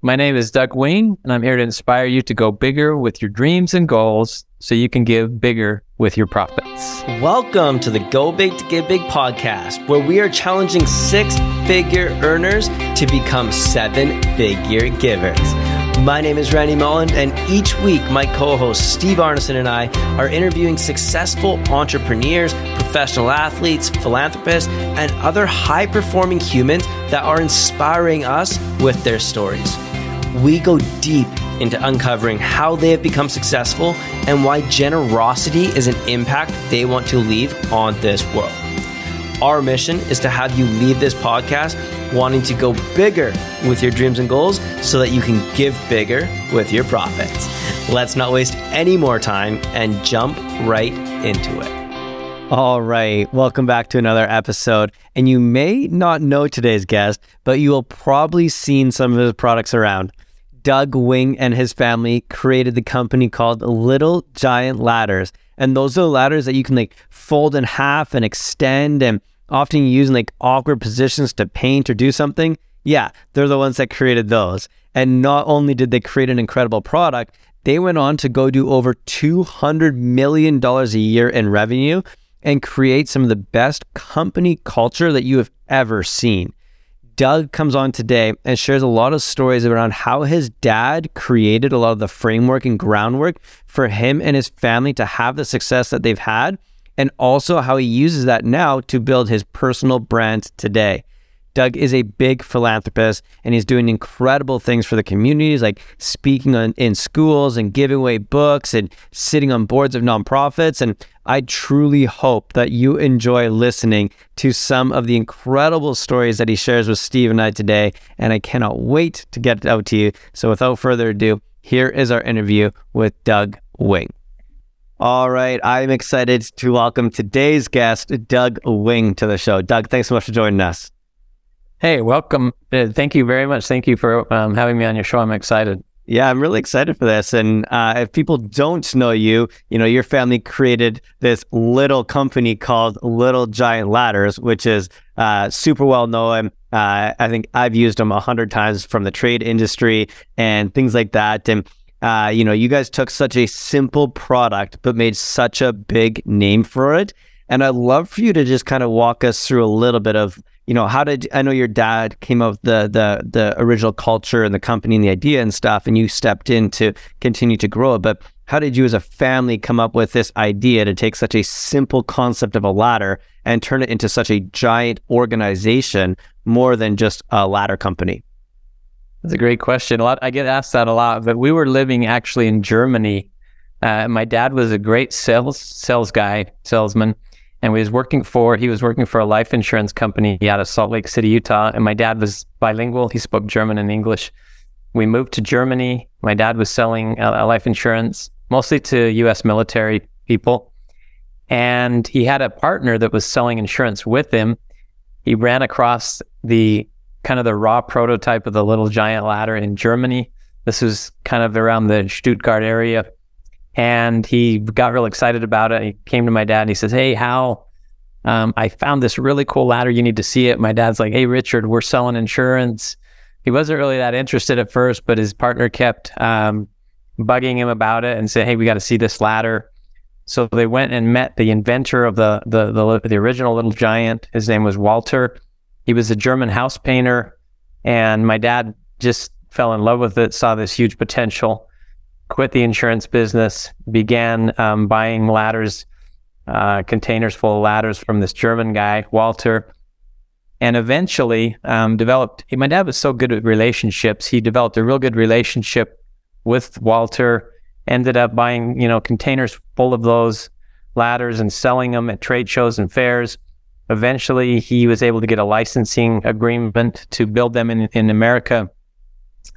My name is Doug Wing, and I'm here to inspire you to go bigger with your dreams and goals so you can give bigger with your profits. Welcome to the Go Big to Give Big podcast, where we are challenging six figure earners to become seven figure givers. My name is Randy Molland, and each week my co host Steve Arneson and I are interviewing successful entrepreneurs, professional athletes, philanthropists, and other high performing humans that are inspiring us with their stories. We go deep into uncovering how they have become successful and why generosity is an impact they want to leave on this world. Our mission is to have you leave this podcast wanting to go bigger with your dreams and goals so that you can give bigger with your profits. Let's not waste any more time and jump right into it. All right, welcome back to another episode. And you may not know today's guest, but you will probably seen some of his products around. Doug Wing and his family created the company called Little Giant Ladders. And those are the ladders that you can like fold in half and extend and often use in like awkward positions to paint or do something. Yeah, they're the ones that created those. And not only did they create an incredible product, they went on to go do over $200 million a year in revenue and create some of the best company culture that you have ever seen. Doug comes on today and shares a lot of stories around how his dad created a lot of the framework and groundwork for him and his family to have the success that they've had, and also how he uses that now to build his personal brand today. Doug is a big philanthropist and he's doing incredible things for the communities, like speaking on, in schools and giving away books and sitting on boards of nonprofits. And I truly hope that you enjoy listening to some of the incredible stories that he shares with Steve and I today. And I cannot wait to get it out to you. So without further ado, here is our interview with Doug Wing. All right. I'm excited to welcome today's guest, Doug Wing, to the show. Doug, thanks so much for joining us. Hey, welcome. Uh, thank you very much. Thank you for um, having me on your show. I'm excited. Yeah, I'm really excited for this. And uh, if people don't know you, you know, your family created this little company called Little Giant Ladders, which is uh, super well known. Uh, I think I've used them a hundred times from the trade industry and things like that. And uh, you know, you guys took such a simple product but made such a big name for it. And I'd love for you to just kind of walk us through a little bit of you know, how did I know your dad came up with the the the original culture and the company and the idea and stuff, and you stepped in to continue to grow it. But how did you as a family come up with this idea to take such a simple concept of a ladder and turn it into such a giant organization more than just a ladder company? That's a great question. A lot I get asked that a lot, but we were living actually in Germany. Uh, my dad was a great sales sales guy, salesman and was working for he was working for a life insurance company out of Salt Lake City, Utah, and my dad was bilingual. He spoke German and English. We moved to Germany. My dad was selling uh, life insurance mostly to U.S. military people, and he had a partner that was selling insurance with him. He ran across the kind of the raw prototype of the little giant ladder in Germany. This was kind of around the Stuttgart area and he got real excited about it. He came to my dad and he says, Hey, Hal, um, I found this really cool ladder. You need to see it. My dad's like, Hey, Richard, we're selling insurance. He wasn't really that interested at first, but his partner kept um, bugging him about it and said, Hey, we got to see this ladder. So they went and met the inventor of the, the, the, the original Little Giant. His name was Walter. He was a German house painter. And my dad just fell in love with it, saw this huge potential quit the insurance business, began um, buying ladders, uh, containers full of ladders from this German guy, Walter, and eventually um, developed. My dad was so good at relationships; he developed a real good relationship with Walter. Ended up buying, you know, containers full of those ladders and selling them at trade shows and fairs. Eventually, he was able to get a licensing agreement to build them in, in America.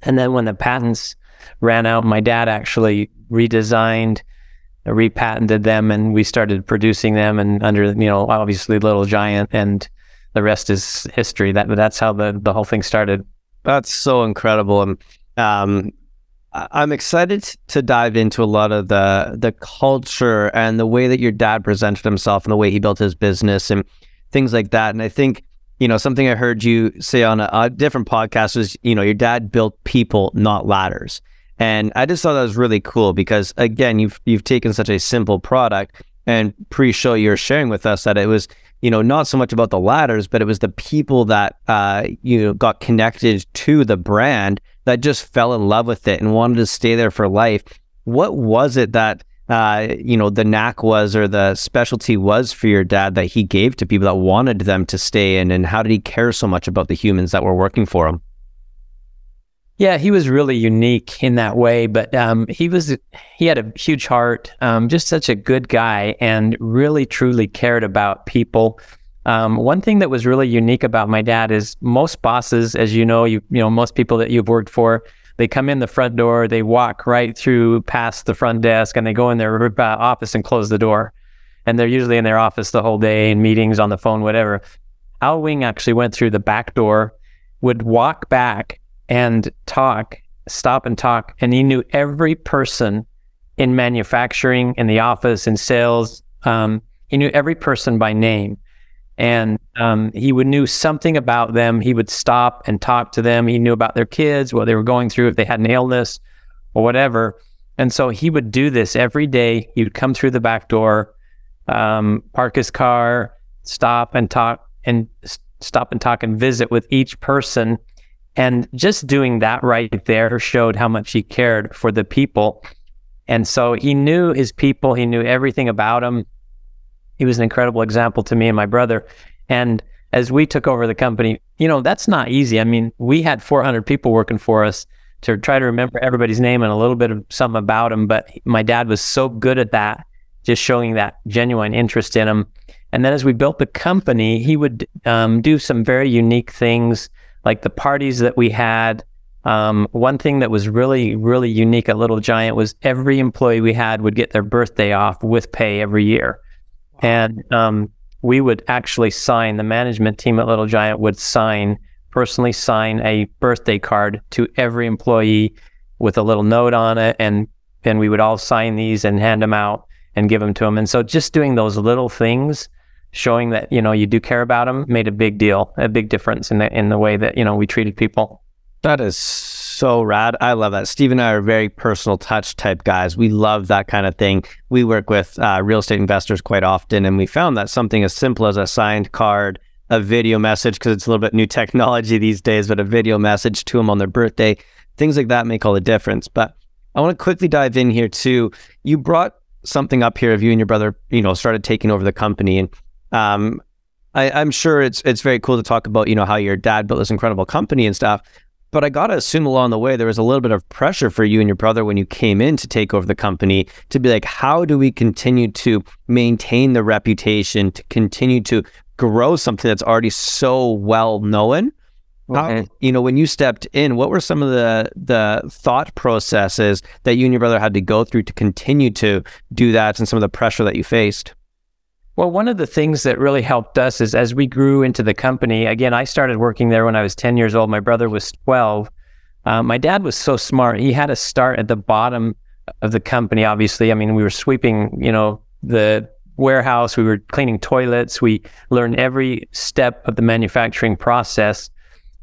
And then when the patents ran out. My dad actually redesigned, repatented them, and we started producing them. And under, you know, obviously Little Giant, and the rest is history. That that's how the the whole thing started. That's so incredible. And um, I'm excited to dive into a lot of the the culture and the way that your dad presented himself and the way he built his business and things like that. And I think you know, something I heard you say on a, a different podcast was, you know, your dad built people, not ladders. And I just thought that was really cool because again, you've you've taken such a simple product and pre-show you're sharing with us that it was, you know, not so much about the ladders, but it was the people that uh, you know got connected to the brand that just fell in love with it and wanted to stay there for life. What was it that uh, you know the knack was or the specialty was for your dad that he gave to people that wanted them to stay in, and how did he care so much about the humans that were working for him? Yeah, he was really unique in that way, but um, he was he had a huge heart, um, just such a good guy, and really truly cared about people. Um, one thing that was really unique about my dad is most bosses, as you know, you you know most people that you've worked for, they come in the front door, they walk right through past the front desk, and they go in their uh, office and close the door, and they're usually in their office the whole day in meetings on the phone, whatever. Hal Wing actually went through the back door, would walk back and talk, stop and talk. And he knew every person in manufacturing, in the office, in sales. Um, he knew every person by name. And um, he would knew something about them. He would stop and talk to them. He knew about their kids, what they were going through, if they had an illness or whatever. And so he would do this every day. He would come through the back door, um, park his car, stop and talk, and stop and talk and visit with each person and just doing that right there showed how much he cared for the people. And so he knew his people, he knew everything about them. He was an incredible example to me and my brother. And as we took over the company, you know, that's not easy. I mean, we had 400 people working for us to try to remember everybody's name and a little bit of something about them. But my dad was so good at that, just showing that genuine interest in them. And then as we built the company, he would um, do some very unique things like the parties that we had. Um, one thing that was really, really unique at Little Giant was every employee we had would get their birthday off with pay every year. And um, we would actually sign, the management team at Little Giant would sign, personally sign a birthday card to every employee with a little note on it. And, and we would all sign these and hand them out and give them to them. And so just doing those little things showing that you know you do care about them made a big deal, a big difference in the in the way that you know we treated people. That is so rad. I love that. Steve and I are very personal touch type guys. We love that kind of thing. We work with uh, real estate investors quite often, and we found that something as simple as a signed card, a video message, because it's a little bit new technology these days, but a video message to them on their birthday, things like that make all the difference. But I want to quickly dive in here too. You brought something up here of you and your brother, you know, started taking over the company, and um, I, I'm sure it's it's very cool to talk about you know how your dad built this incredible company and stuff. But I gotta assume along the way there was a little bit of pressure for you and your brother when you came in to take over the company to be like, how do we continue to maintain the reputation, to continue to grow something that's already so well known? How, you know, when you stepped in, what were some of the the thought processes that you and your brother had to go through to continue to do that, and some of the pressure that you faced? Well, one of the things that really helped us is as we grew into the company, again, I started working there when I was 10 years old. My brother was 12. Uh, my dad was so smart. He had to start at the bottom of the company, obviously. I mean, we were sweeping, you know, the warehouse, we were cleaning toilets, we learned every step of the manufacturing process.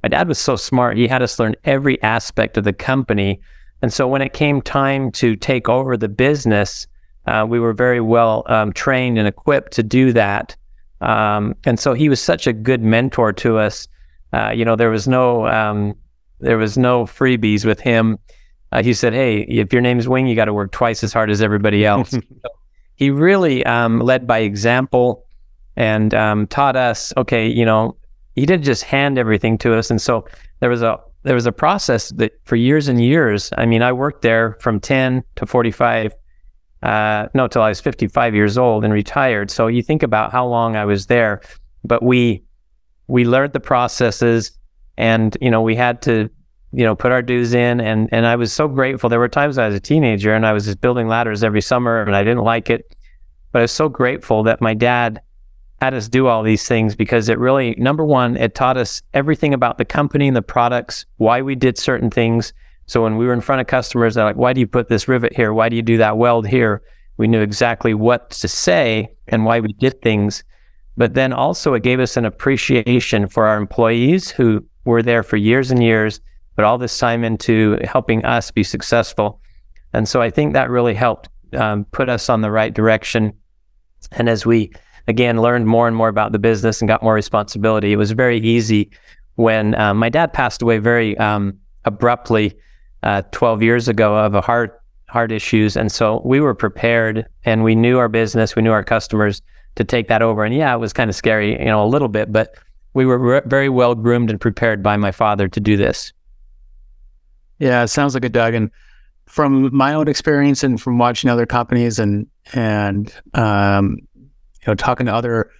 My dad was so smart. He had us learn every aspect of the company. And so when it came time to take over the business, uh, we were very well um, trained and equipped to do that. Um, and so he was such a good mentor to us. Uh, you know, there was no um, there was no freebies with him. Uh, he said, "Hey, if your name is Wing, you got to work twice as hard as everybody else." he really um, led by example and um, taught us. Okay, you know, he didn't just hand everything to us, and so there was a there was a process that for years and years. I mean, I worked there from ten to forty five uh, no, till I was 55 years old and retired. So you think about how long I was there, but we we learned the processes, and you know we had to you know put our dues in, and and I was so grateful. There were times I was a teenager and I was just building ladders every summer, and I didn't like it, but I was so grateful that my dad had us do all these things because it really number one it taught us everything about the company and the products why we did certain things so when we were in front of customers, they're like, why do you put this rivet here? Why do you do that weld here? We knew exactly what to say and why we did things. But then also it gave us an appreciation for our employees who were there for years and years, but all this time into helping us be successful. And so I think that really helped um, put us on the right direction. And as we again learned more and more about the business and got more responsibility, it was very easy when uh, my dad passed away very um, abruptly uh, 12 years ago of a heart heart issues, and so we were prepared and we knew our business, we knew our customers to take that over. And yeah, it was kind of scary, you know, a little bit, but we were re- very well groomed and prepared by my father to do this. Yeah, it sounds like it, Doug. And from my own experience and from watching other companies and and um, you know talking to other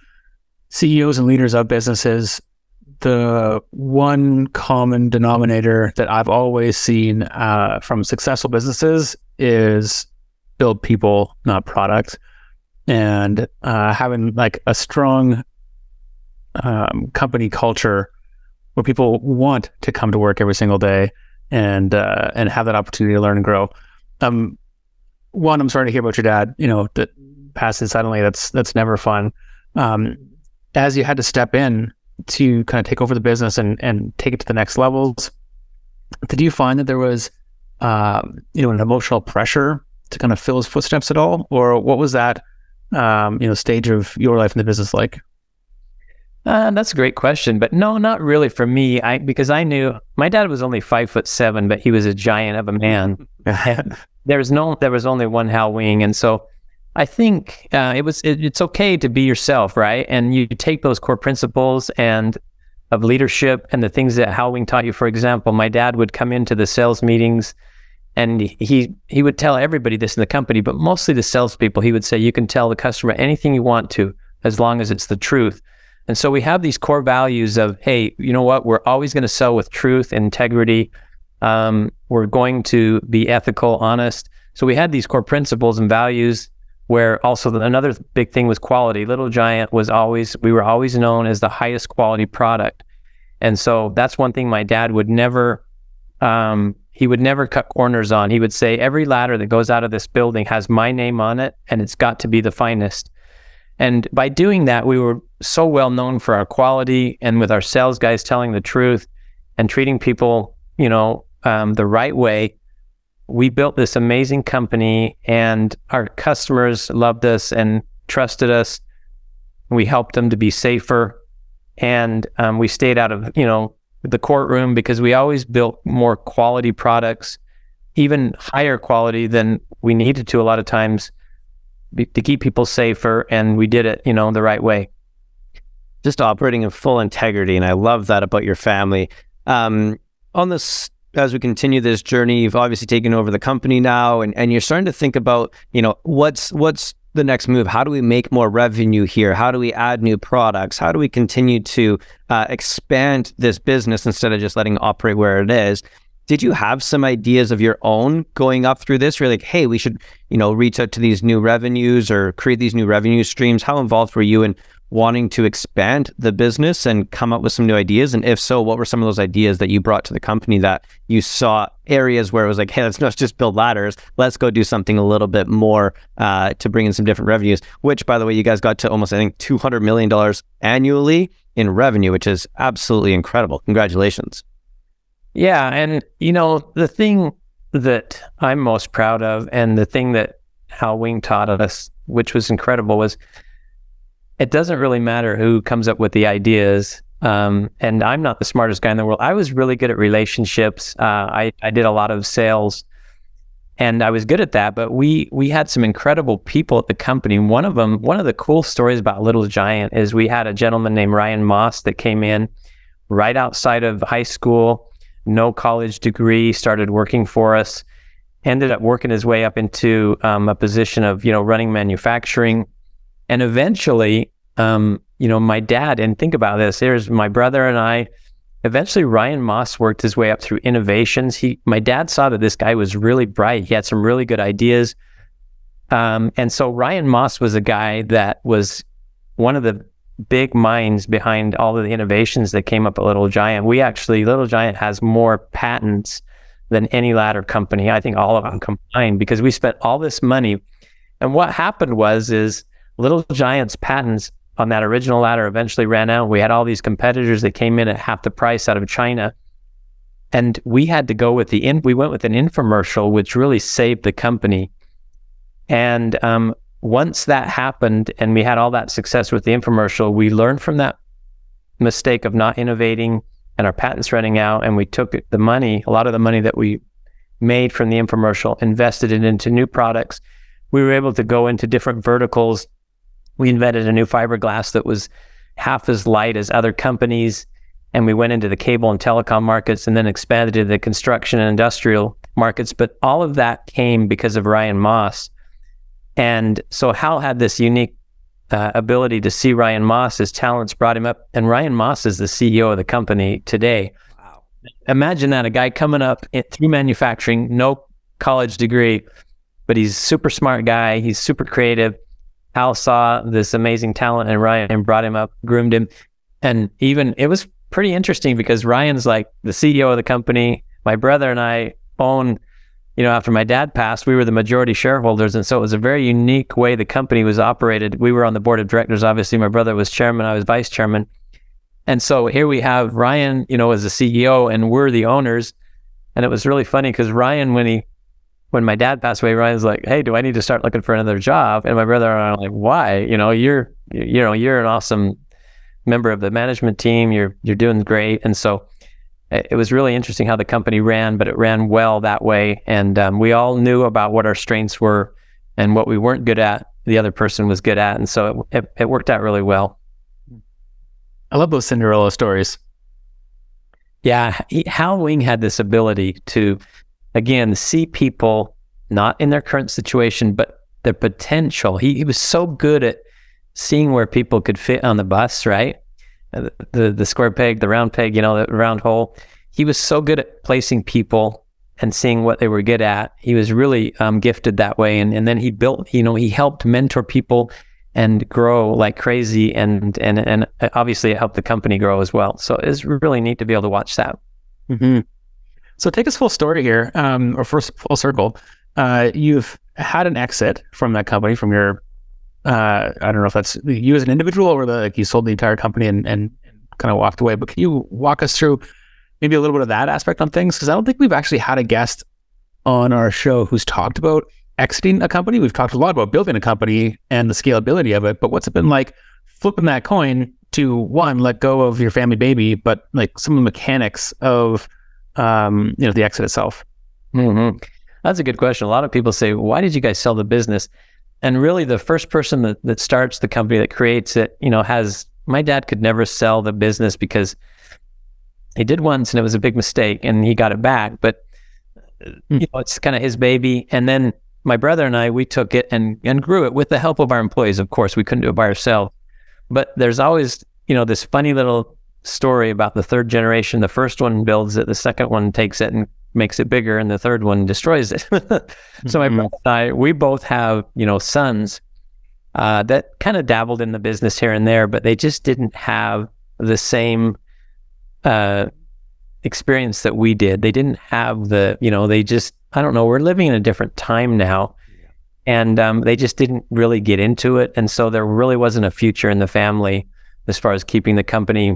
CEOs and leaders of businesses, the one common denominator that I've always seen uh, from successful businesses is build people, not products, and uh, having like a strong um, company culture where people want to come to work every single day and uh, and have that opportunity to learn and grow. Um, one, I'm sorry to hear about your dad. You know that passes suddenly. That's that's never fun. Um, as you had to step in to kind of take over the business and and take it to the next levels, did you find that there was um, you know an emotional pressure to kind of fill his footsteps at all, or what was that um, you know stage of your life in the business like? Uh, that's a great question, but no, not really for me. I because I knew my dad was only five foot seven, but he was a giant of a man. there was no, there was only one Hal Wing, and so I think uh, it was. It, it's okay to be yourself, right? And you take those core principles and of leadership and the things that Hal Wing taught you. For example, my dad would come into the sales meetings, and he he would tell everybody this in the company, but mostly the salespeople. He would say, "You can tell the customer anything you want to, as long as it's the truth." And so we have these core values of, hey, you know what? We're always going to sell with truth, integrity. Um, we're going to be ethical, honest. So we had these core principles and values where also the, another big thing was quality. Little Giant was always, we were always known as the highest quality product. And so that's one thing my dad would never, um, he would never cut corners on. He would say, every ladder that goes out of this building has my name on it and it's got to be the finest. And by doing that, we were so well known for our quality and with our sales guys telling the truth and treating people, you know, um, the right way. We built this amazing company and our customers loved us and trusted us. We helped them to be safer. And um, we stayed out of, you know, the courtroom because we always built more quality products, even higher quality than we needed to a lot of times to keep people safer, and we did it, you know, the right way. Just operating in full integrity, and I love that about your family. Um, on this, as we continue this journey, you've obviously taken over the company now, and, and you're starting to think about, you know, what's what's the next move? How do we make more revenue here? How do we add new products? How do we continue to uh, expand this business instead of just letting it operate where it is? did you have some ideas of your own going up through this? You're like, hey, we should, you know, reach out to these new revenues or create these new revenue streams. How involved were you in wanting to expand the business and come up with some new ideas? And if so, what were some of those ideas that you brought to the company that you saw areas where it was like, hey, let's not just build ladders. Let's go do something a little bit more uh, to bring in some different revenues, which, by the way, you guys got to almost, I think, $200 million annually in revenue, which is absolutely incredible. Congratulations. Yeah. And, you know, the thing that I'm most proud of and the thing that Hal Wing taught us, which was incredible, was it doesn't really matter who comes up with the ideas. Um, and I'm not the smartest guy in the world. I was really good at relationships. Uh, I, I did a lot of sales and I was good at that. But we we had some incredible people at the company. One of them, one of the cool stories about Little Giant is we had a gentleman named Ryan Moss that came in right outside of high school no college degree, started working for us, ended up working his way up into um, a position of, you know, running manufacturing. And eventually, um, you know, my dad, and think about this, there's my brother and I, eventually Ryan Moss worked his way up through innovations. He, my dad saw that this guy was really bright. He had some really good ideas. Um, and so Ryan Moss was a guy that was one of the big minds behind all of the innovations that came up at Little Giant. We actually, Little Giant has more patents than any ladder company. I think all of them combined because we spent all this money. And what happened was, is Little Giant's patents on that original ladder eventually ran out. We had all these competitors that came in at half the price out of China. And we had to go with the in, we went with an infomercial, which really saved the company. And um, once that happened and we had all that success with the infomercial, we learned from that mistake of not innovating and our patents running out. And we took the money, a lot of the money that we made from the infomercial, invested it into new products. We were able to go into different verticals. We invented a new fiberglass that was half as light as other companies. And we went into the cable and telecom markets and then expanded to the construction and industrial markets. But all of that came because of Ryan Moss. And so Hal had this unique uh, ability to see Ryan Moss. His talents brought him up. And Ryan Moss is the CEO of the company today. Wow. Imagine that a guy coming up in, through manufacturing, no college degree, but he's super smart guy. He's super creative. Hal saw this amazing talent in Ryan and brought him up, groomed him. And even it was pretty interesting because Ryan's like the CEO of the company. My brother and I own, you know, after my dad passed, we were the majority shareholders. And so it was a very unique way the company was operated. We were on the board of directors. Obviously, my brother was chairman, I was vice chairman. And so here we have Ryan, you know, as the CEO and we're the owners. And it was really funny because Ryan, when he, when my dad passed away, Ryan's like, "Hey, do I need to start looking for another job?" And my brother and I are like, "Why? You know, you're, you know, you're an awesome member of the management team. You're you're doing great." And so it was really interesting how the company ran, but it ran well that way. And um, we all knew about what our strengths were and what we weren't good at. The other person was good at, and so it, it, it worked out really well. I love those Cinderella stories. Yeah, he, Hal Wing had this ability to, again, see people not in their current situation, but their potential. He, he was so good at seeing where people could fit on the bus, right? Uh, the, the square peg, the round peg, you know, the round hole. He was so good at placing people and seeing what they were good at. He was really um, gifted that way. And, and then he built, you know, he helped mentor people and grow like crazy. And, and, and obviously it helped the company grow as well. So it's really neat to be able to watch that. Mm-hmm. So take us full story here, um, or first full circle. Uh, you've had an exit from that company, from your uh, I don't know if that's you as an individual or the, like you sold the entire company and, and kind of walked away. But can you walk us through maybe a little bit of that aspect on things? Because I don't think we've actually had a guest on our show who's talked about exiting a company. We've talked a lot about building a company and the scalability of it, but what's it been like flipping that coin to one, let go of your family baby, but like some of the mechanics of um, you know the exit itself? Mm-hmm. That's a good question. A lot of people say, "Why did you guys sell the business?" and really the first person that, that starts the company that creates it you know has my dad could never sell the business because he did once and it was a big mistake and he got it back but mm. you know it's kind of his baby and then my brother and I we took it and and grew it with the help of our employees of course we couldn't do it by ourselves but there's always you know this funny little story about the third generation the first one builds it the second one takes it and makes it bigger and the third one destroys it. so my mm-hmm. brother and I, we both have, you know, sons uh, that kind of dabbled in the business here and there, but they just didn't have the same uh, experience that we did. They didn't have the, you know, they just, I don't know, we're living in a different time now. And um, they just didn't really get into it. And so there really wasn't a future in the family as far as keeping the company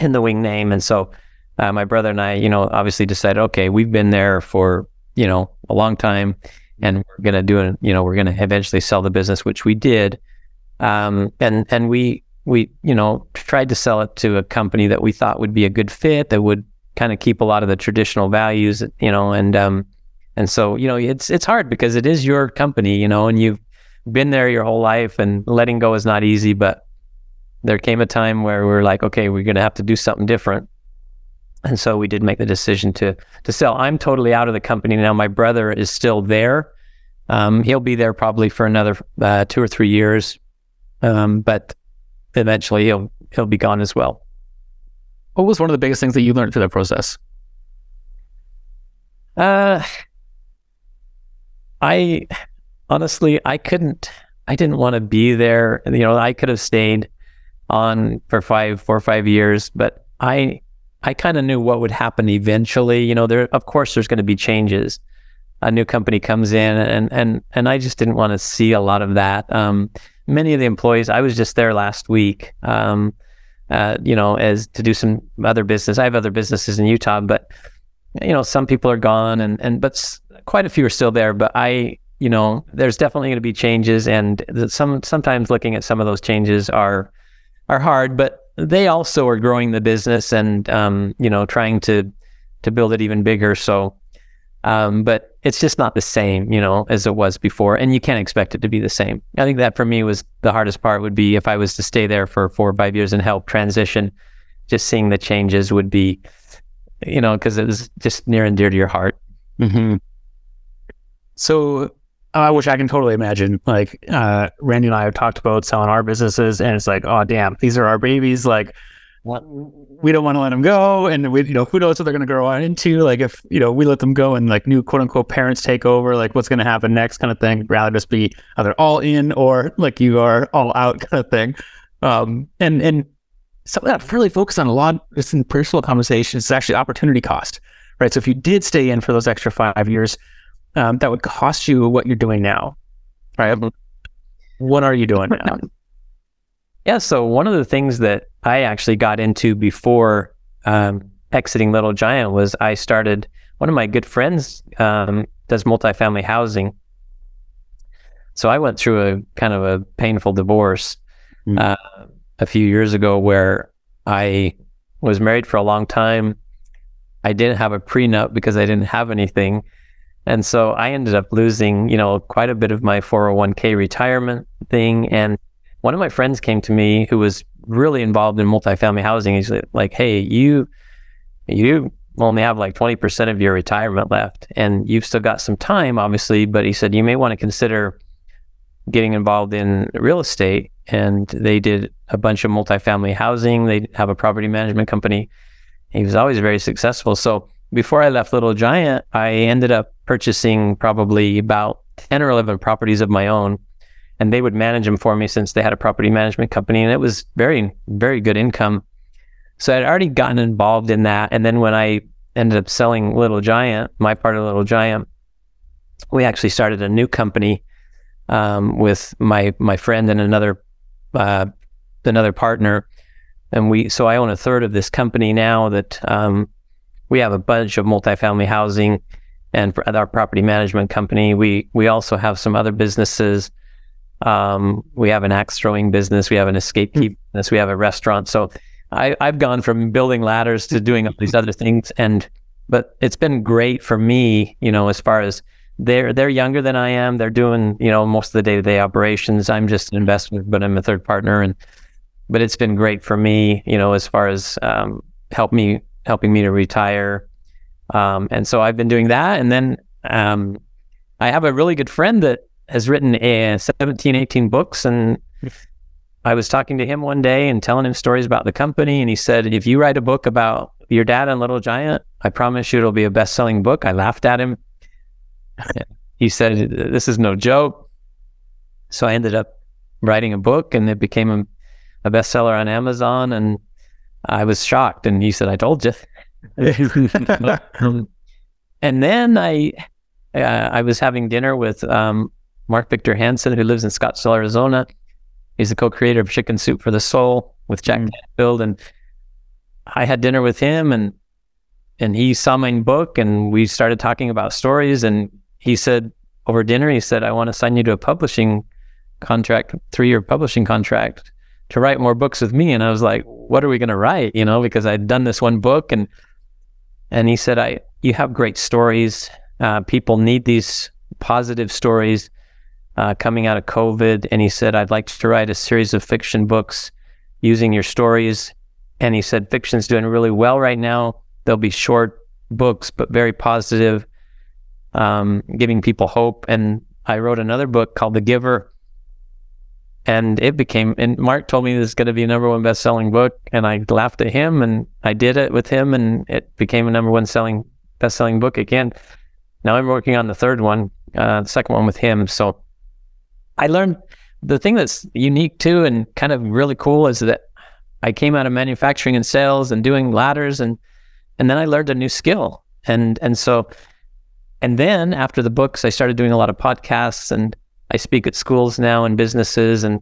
in the wing name. And so uh, my brother and I, you know, obviously decided, okay, we've been there for, you know, a long time and we're going to do it, you know, we're going to eventually sell the business, which we did. Um, and, and we, we, you know, tried to sell it to a company that we thought would be a good fit that would kind of keep a lot of the traditional values, you know, and, um, and so, you know, it's, it's hard because it is your company, you know, and you've been there your whole life and letting go is not easy, but there came a time where we're like, okay, we're going to have to do something different. And so we did make the decision to to sell. I'm totally out of the company now. My brother is still there. Um, he'll be there probably for another uh, two or three years, um, but eventually he'll he'll be gone as well. What was one of the biggest things that you learned through that process? Uh, I honestly I couldn't. I didn't want to be there. You know, I could have stayed on for five, four or five years, but I I kind of knew what would happen eventually. You know, there of course there's going to be changes. A new company comes in, and and and I just didn't want to see a lot of that. Um, many of the employees. I was just there last week. Um, uh, you know, as to do some other business. I have other businesses in Utah, but you know, some people are gone, and and but quite a few are still there. But I, you know, there's definitely going to be changes, and some sometimes looking at some of those changes are are hard, but they also are growing the business and um, you know trying to to build it even bigger. So, um, but it's just not the same, you know, as it was before, and you can't expect it to be the same. I think that for me was the hardest part. Would be if I was to stay there for four or five years and help transition. Just seeing the changes would be, you know, because it was just near and dear to your heart. Mm-hmm. So I wish I can totally imagine. Like uh, Randy and I have talked about selling our businesses, and it's like, oh damn, these are our babies. Like, what? we don't want to let them go, and we, you know, who knows what they're going to grow on into. Like, if you know, we let them go, and like new quote unquote parents take over, like what's going to happen next, kind of thing. Rather just be either all in or like you are all out, kind of thing. Um, and and some of that really focused on a lot just in personal conversations. is actually opportunity cost, right? So if you did stay in for those extra five years um, that would cost you what you're doing now, right? What are you doing now? yeah. So one of the things that I actually got into before um, exiting Little Giant was I started. One of my good friends um, does multifamily housing, so I went through a kind of a painful divorce mm. uh, a few years ago where I was married for a long time. I didn't have a prenup because I didn't have anything. And so I ended up losing, you know, quite a bit of my 401k retirement thing. And one of my friends came to me who was really involved in multifamily housing. He's like, Hey, you, you only have like 20% of your retirement left and you've still got some time, obviously. But he said, you may want to consider getting involved in real estate. And they did a bunch of multifamily housing. They have a property management company. He was always very successful. So before I left Little Giant, I ended up purchasing probably about 10 or 11 properties of my own. And they would manage them for me since they had a property management company. And it was very, very good income. So I'd already gotten involved in that. And then when I ended up selling Little Giant, my part of Little Giant, we actually started a new company um, with my my friend and another uh, another partner, and we so I own a third of this company now that um, we have a bunch of multifamily housing and our property management company. We we also have some other businesses. Um, we have an axe throwing business. We have an escape key mm-hmm. business. We have a restaurant. So I, I've gone from building ladders to doing all these other things. And but it's been great for me, you know, as far as they're they're younger than I am. They're doing, you know, most of the day to day operations. I'm just an investor, but I'm a third partner. And but it's been great for me, you know, as far as um, help me helping me to retire. Um, and so I've been doing that. And then um, I have a really good friend that has written a 17, 18 books. And I was talking to him one day and telling him stories about the company. And he said, if you write a book about your dad and Little Giant, I promise you it'll be a best selling book. I laughed at him. he said, this is no joke. So I ended up writing a book and it became a, a bestseller on Amazon. And I was shocked, and he said, "I told you." and then I, uh, I was having dinner with um, Mark Victor Hansen, who lives in Scottsdale, Arizona. He's the co-creator of Chicken Soup for the Soul with Jack mm. Canfield, and I had dinner with him, and and he saw my book, and we started talking about stories, and he said over dinner, he said, "I want to sign you to a publishing contract, three-year publishing contract." To write more books with me. And I was like, what are we going to write? You know, because I'd done this one book and, and he said, I, you have great stories. Uh, people need these positive stories uh, coming out of COVID. And he said, I'd like to write a series of fiction books using your stories. And he said, fiction's doing really well right now. They'll be short books, but very positive, um, giving people hope. And I wrote another book called The Giver, and it became and mark told me this is going to be a number one best-selling book and i laughed at him and i did it with him and it became a number one selling best-selling book again. Now i'm working on the third one uh, the second one with him so i learned the thing that's unique too and kind of really cool is that i came out of manufacturing and sales and doing ladders and and then i learned a new skill. And and so and then after the books i started doing a lot of podcasts and I speak at schools now and businesses, and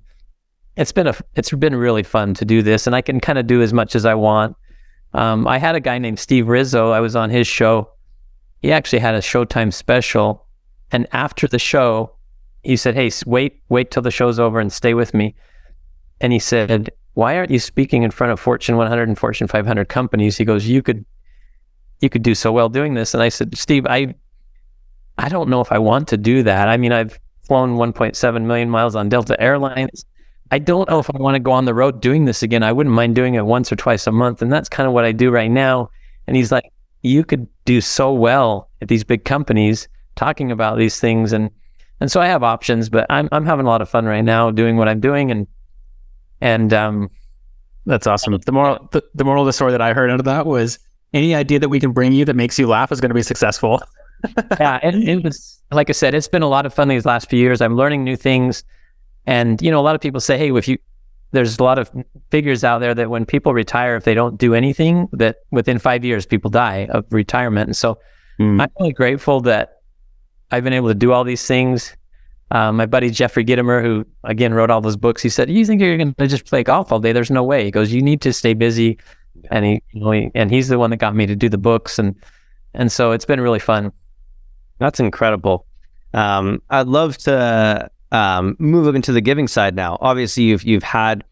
it's been a it's been really fun to do this, and I can kind of do as much as I want. Um, I had a guy named Steve Rizzo. I was on his show. He actually had a Showtime special, and after the show, he said, "Hey, wait, wait till the show's over and stay with me." And he said, "Why aren't you speaking in front of Fortune 100 and Fortune 500 companies?" He goes, "You could, you could do so well doing this." And I said, "Steve, I, I don't know if I want to do that. I mean, I've flown 1.7 million miles on Delta Airlines." I don't know if I want to go on the road doing this again. I wouldn't mind doing it once or twice a month. And that's kind of what I do right now. And he's like, you could do so well at these big companies talking about these things. And, and so I have options, but I'm, I'm having a lot of fun right now doing what I'm doing. And, and, um, that's awesome. The moral, the, the moral of the story that I heard out of that was any idea that we can bring you that makes you laugh is going to be successful. yeah. And it was, like I said, it's been a lot of fun these last few years. I'm learning new things. And you know, a lot of people say, "Hey, if you," there's a lot of figures out there that when people retire, if they don't do anything, that within five years people die of retirement. And so, mm. I'm really grateful that I've been able to do all these things. Uh, my buddy Jeffrey Gitomer, who again wrote all those books, he said, "You think you're going to just play golf all day? There's no way." He goes, "You need to stay busy," and he, you know, he, and he's the one that got me to do the books, and and so it's been really fun. That's incredible. Um, I'd love to um, move up into the giving side now. Obviously, you've you've had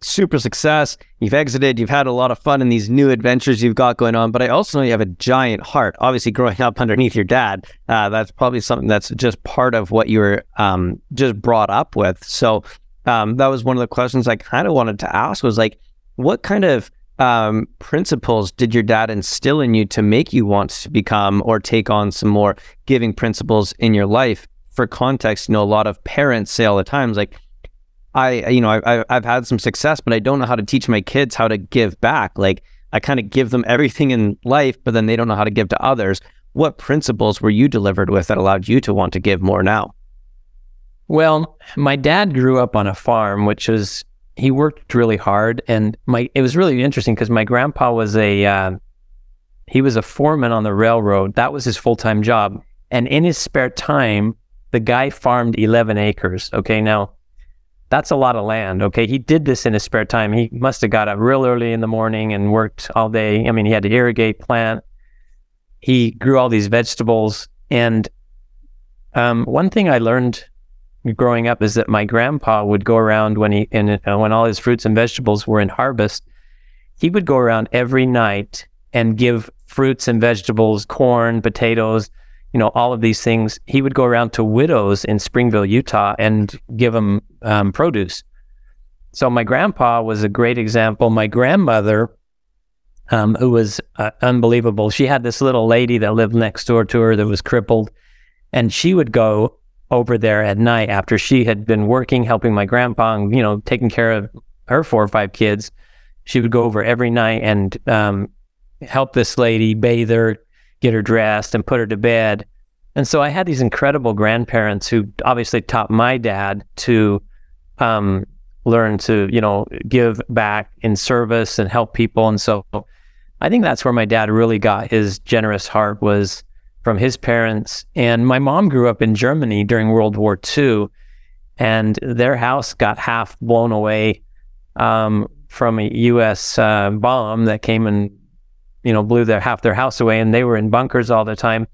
super success. You've exited. You've had a lot of fun in these new adventures you've got going on. But I also know you have a giant heart. Obviously, growing up underneath your dad, uh, that's probably something that's just part of what you were um, just brought up with. So um, that was one of the questions I kind of wanted to ask. Was like, what kind of um, principles did your dad instill in you to make you want to become or take on some more giving principles in your life? for context, you know, a lot of parents say all the times, like, I, you know, I, I've had some success, but I don't know how to teach my kids how to give back. Like, I kind of give them everything in life, but then they don't know how to give to others. What principles were you delivered with that allowed you to want to give more now? Well, my dad grew up on a farm, which was he worked really hard, and my it was really interesting because my grandpa was a uh, he was a foreman on the railroad. That was his full time job, and in his spare time, the guy farmed 11 acres. Okay. Now that's a lot of land. Okay. He did this in his spare time. He must have got up real early in the morning and worked all day. I mean, he had to irrigate plant. He grew all these vegetables. And um, one thing I learned growing up is that my grandpa would go around when he, and uh, when all his fruits and vegetables were in harvest, he would go around every night and give fruits and vegetables, corn, potatoes, you know, all of these things. He would go around to widows in Springville, Utah, and give them um, produce. So my grandpa was a great example. My grandmother, um, who was uh, unbelievable, she had this little lady that lived next door to her that was crippled, and she would go over there at night after she had been working, helping my grandpa, and, you know, taking care of her four or five kids. She would go over every night and um, help this lady bathe her, get her dressed and put her to bed. And so I had these incredible grandparents who obviously taught my dad to um, learn to, you know, give back in service and help people. And so I think that's where my dad really got his generous heart was from his parents. And my mom grew up in Germany during World War II, and their house got half blown away um, from a U.S. Uh, bomb that came and you know, blew their half their house away and they were in bunkers all the time.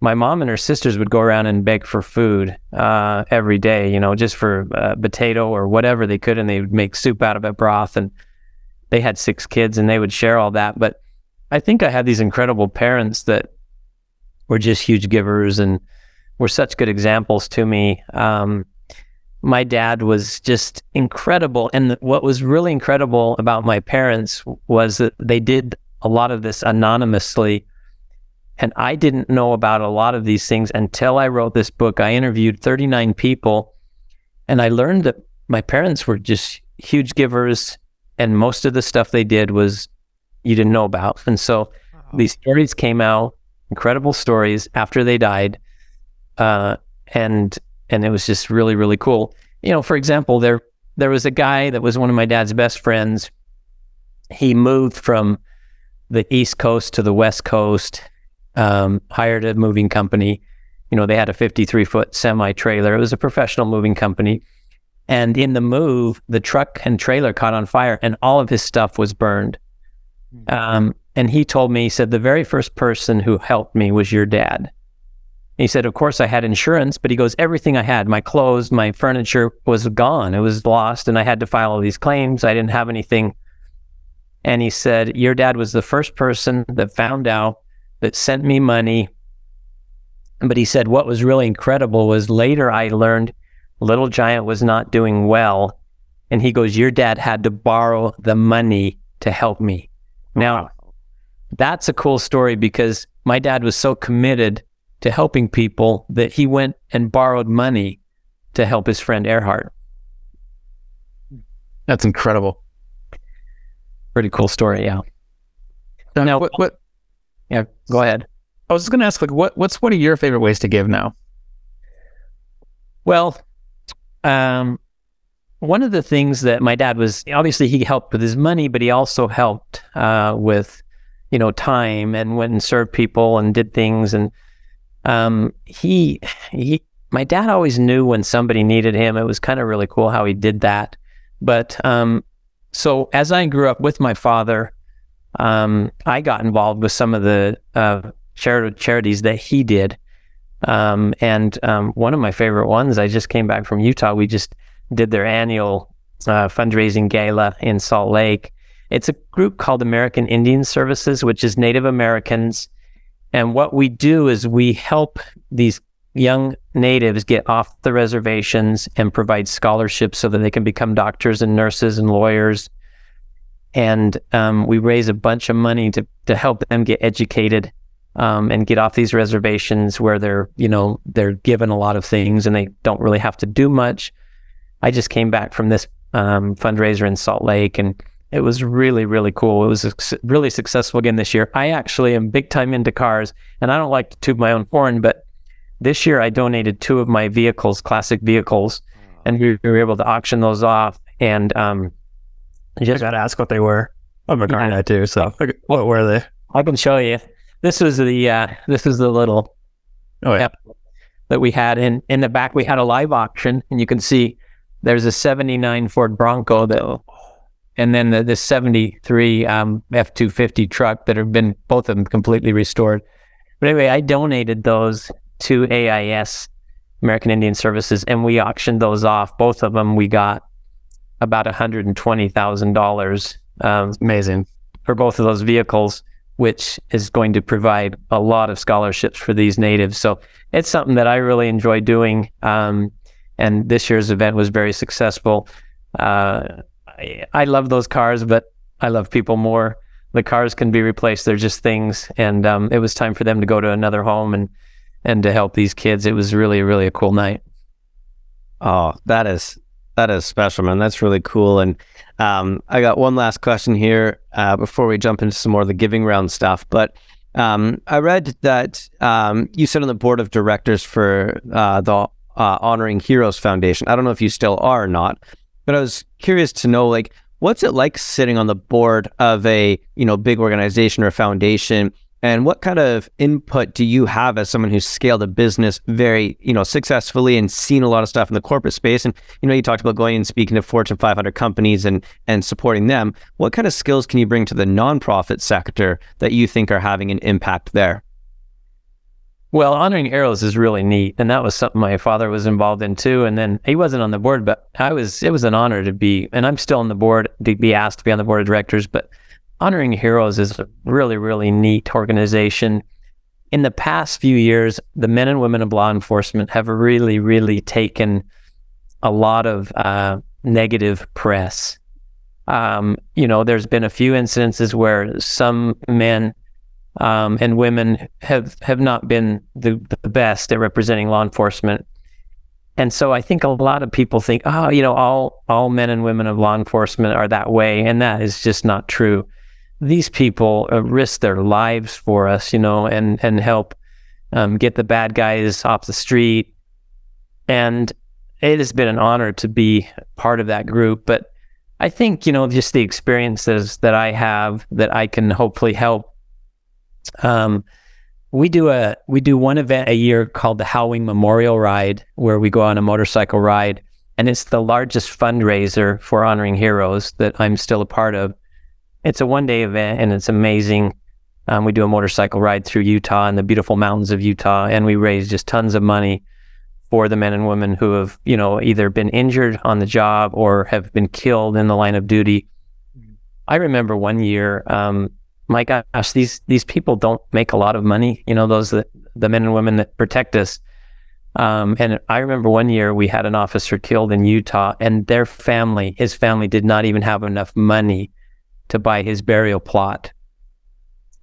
My mom and her sisters would go around and beg for food uh, every day, you know, just for uh, potato or whatever they could, and they would make soup out of it, broth. And they had six kids, and they would share all that. But I think I had these incredible parents that were just huge givers and were such good examples to me. Um, my dad was just incredible. And what was really incredible about my parents was that they did a lot of this anonymously. And I didn't know about a lot of these things until I wrote this book. I interviewed 39 people and I learned that my parents were just huge givers and most of the stuff they did was you didn't know about. And so these stories came out, incredible stories after they died. Uh, and and it was just really, really cool. You know, for example, there there was a guy that was one of my dad's best friends. He moved from the East Coast to the West Coast, um, hired a moving company. You know, they had a 53 foot semi trailer. It was a professional moving company. And in the move, the truck and trailer caught on fire, and all of his stuff was burned. Um, and he told me, he said, the very first person who helped me was your dad. He said, Of course, I had insurance, but he goes, Everything I had, my clothes, my furniture was gone. It was lost, and I had to file all these claims. I didn't have anything. And he said, Your dad was the first person that found out, that sent me money. But he said, What was really incredible was later I learned Little Giant was not doing well. And he goes, Your dad had to borrow the money to help me. Now, that's a cool story because my dad was so committed to helping people that he went and borrowed money to help his friend Earhart. That's incredible. Pretty cool story, yeah. So now, what, what? Yeah, go ahead. I was just going to ask, like, what what's one of your favorite ways to give now? Well, um, one of the things that my dad was obviously he helped with his money, but he also helped uh, with, you know, time and went and served people and did things. And um, he he my dad always knew when somebody needed him. It was kind of really cool how he did that. But um, so as I grew up with my father, um, I got involved with some of the uh, char- charities that he did. Um, and um, one of my favorite ones, I just came back from Utah. We just did their annual uh, fundraising gala in Salt Lake. It's a group called American Indian Services, which is Native Americans. And what we do is we help these young natives get off the reservations and provide scholarships so that they can become doctors and nurses and lawyers. And um, we raise a bunch of money to, to help them get educated um, and get off these reservations where they're, you know, they're given a lot of things and they don't really have to do much. I just came back from this um, fundraiser in Salt Lake and it was really, really cool. It was really successful again this year. I actually am big time into cars and I don't like to tube my own horn, but this year I donated two of my vehicles, classic vehicles, and we were able to auction those off. And um, just got to ask what they were. I'm a car guy too, so what were they? I can show you. This was the uh, this was the little oh yeah that we had in in the back. We had a live auction, and you can see there's a '79 Ford Bronco that, and then the, the '73 um, F250 truck that have been both of them completely restored. But anyway, I donated those to AIS, American Indian Services, and we auctioned those off. Both of them, we got about $120,000. Um, Amazing. For both of those vehicles, which is going to provide a lot of scholarships for these natives. So it's something that I really enjoy doing. Um, and this year's event was very successful. Uh, I, I love those cars, but I love people more. The cars can be replaced; they're just things. And um, it was time for them to go to another home and and to help these kids. It was really, really a cool night. Oh, that is that is special, man. That's really cool. And um, I got one last question here uh, before we jump into some more of the giving round stuff. But um, I read that um, you sit on the board of directors for uh, the uh, Honoring Heroes Foundation. I don't know if you still are or not, but I was curious to know, like, what's it like sitting on the board of a you know big organization or foundation and what kind of input do you have as someone who's scaled a business very, you know, successfully and seen a lot of stuff in the corporate space? And you know, you talked about going and speaking to Fortune 500 companies and and supporting them. What kind of skills can you bring to the nonprofit sector that you think are having an impact there? Well, honoring heroes is really neat, and that was something my father was involved in too. And then he wasn't on the board, but I was. It was an honor to be, and I'm still on the board to be asked to be on the board of directors, but Honoring Heroes is a really, really neat organization. In the past few years, the men and women of law enforcement have really, really taken a lot of uh, negative press. Um, you know, there's been a few instances where some men um, and women have have not been the, the best at representing law enforcement. And so I think a lot of people think, oh, you know, all all men and women of law enforcement are that way, and that is just not true these people uh, risk their lives for us, you know, and and help um, get the bad guys off the street. And it has been an honor to be part of that group. But I think you know just the experiences that I have that I can hopefully help. Um, we do a we do one event a year called the Hal Wing Memorial Ride, where we go on a motorcycle ride and it's the largest fundraiser for honoring heroes that I'm still a part of. It's a one day event and it's amazing. Um, we do a motorcycle ride through Utah and the beautiful mountains of Utah, and we raise just tons of money for the men and women who have, you know, either been injured on the job or have been killed in the line of duty. I remember one year, um, my gosh, these these people don't make a lot of money. You know, those the, the men and women that protect us. Um, and I remember one year we had an officer killed in Utah, and their family, his family, did not even have enough money to buy his burial plot.